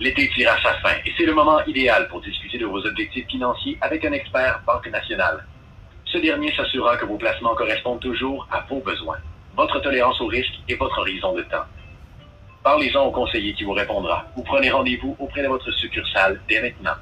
L'été tire à sa fin et c'est le moment idéal pour discuter de vos objectifs financiers avec un expert Banque Nationale. Ce dernier s'assurera que vos placements correspondent toujours à vos besoins, votre tolérance au risque et votre horizon de temps. Parlez-en au conseiller qui vous répondra ou prenez rendez-vous auprès de votre succursale dès maintenant.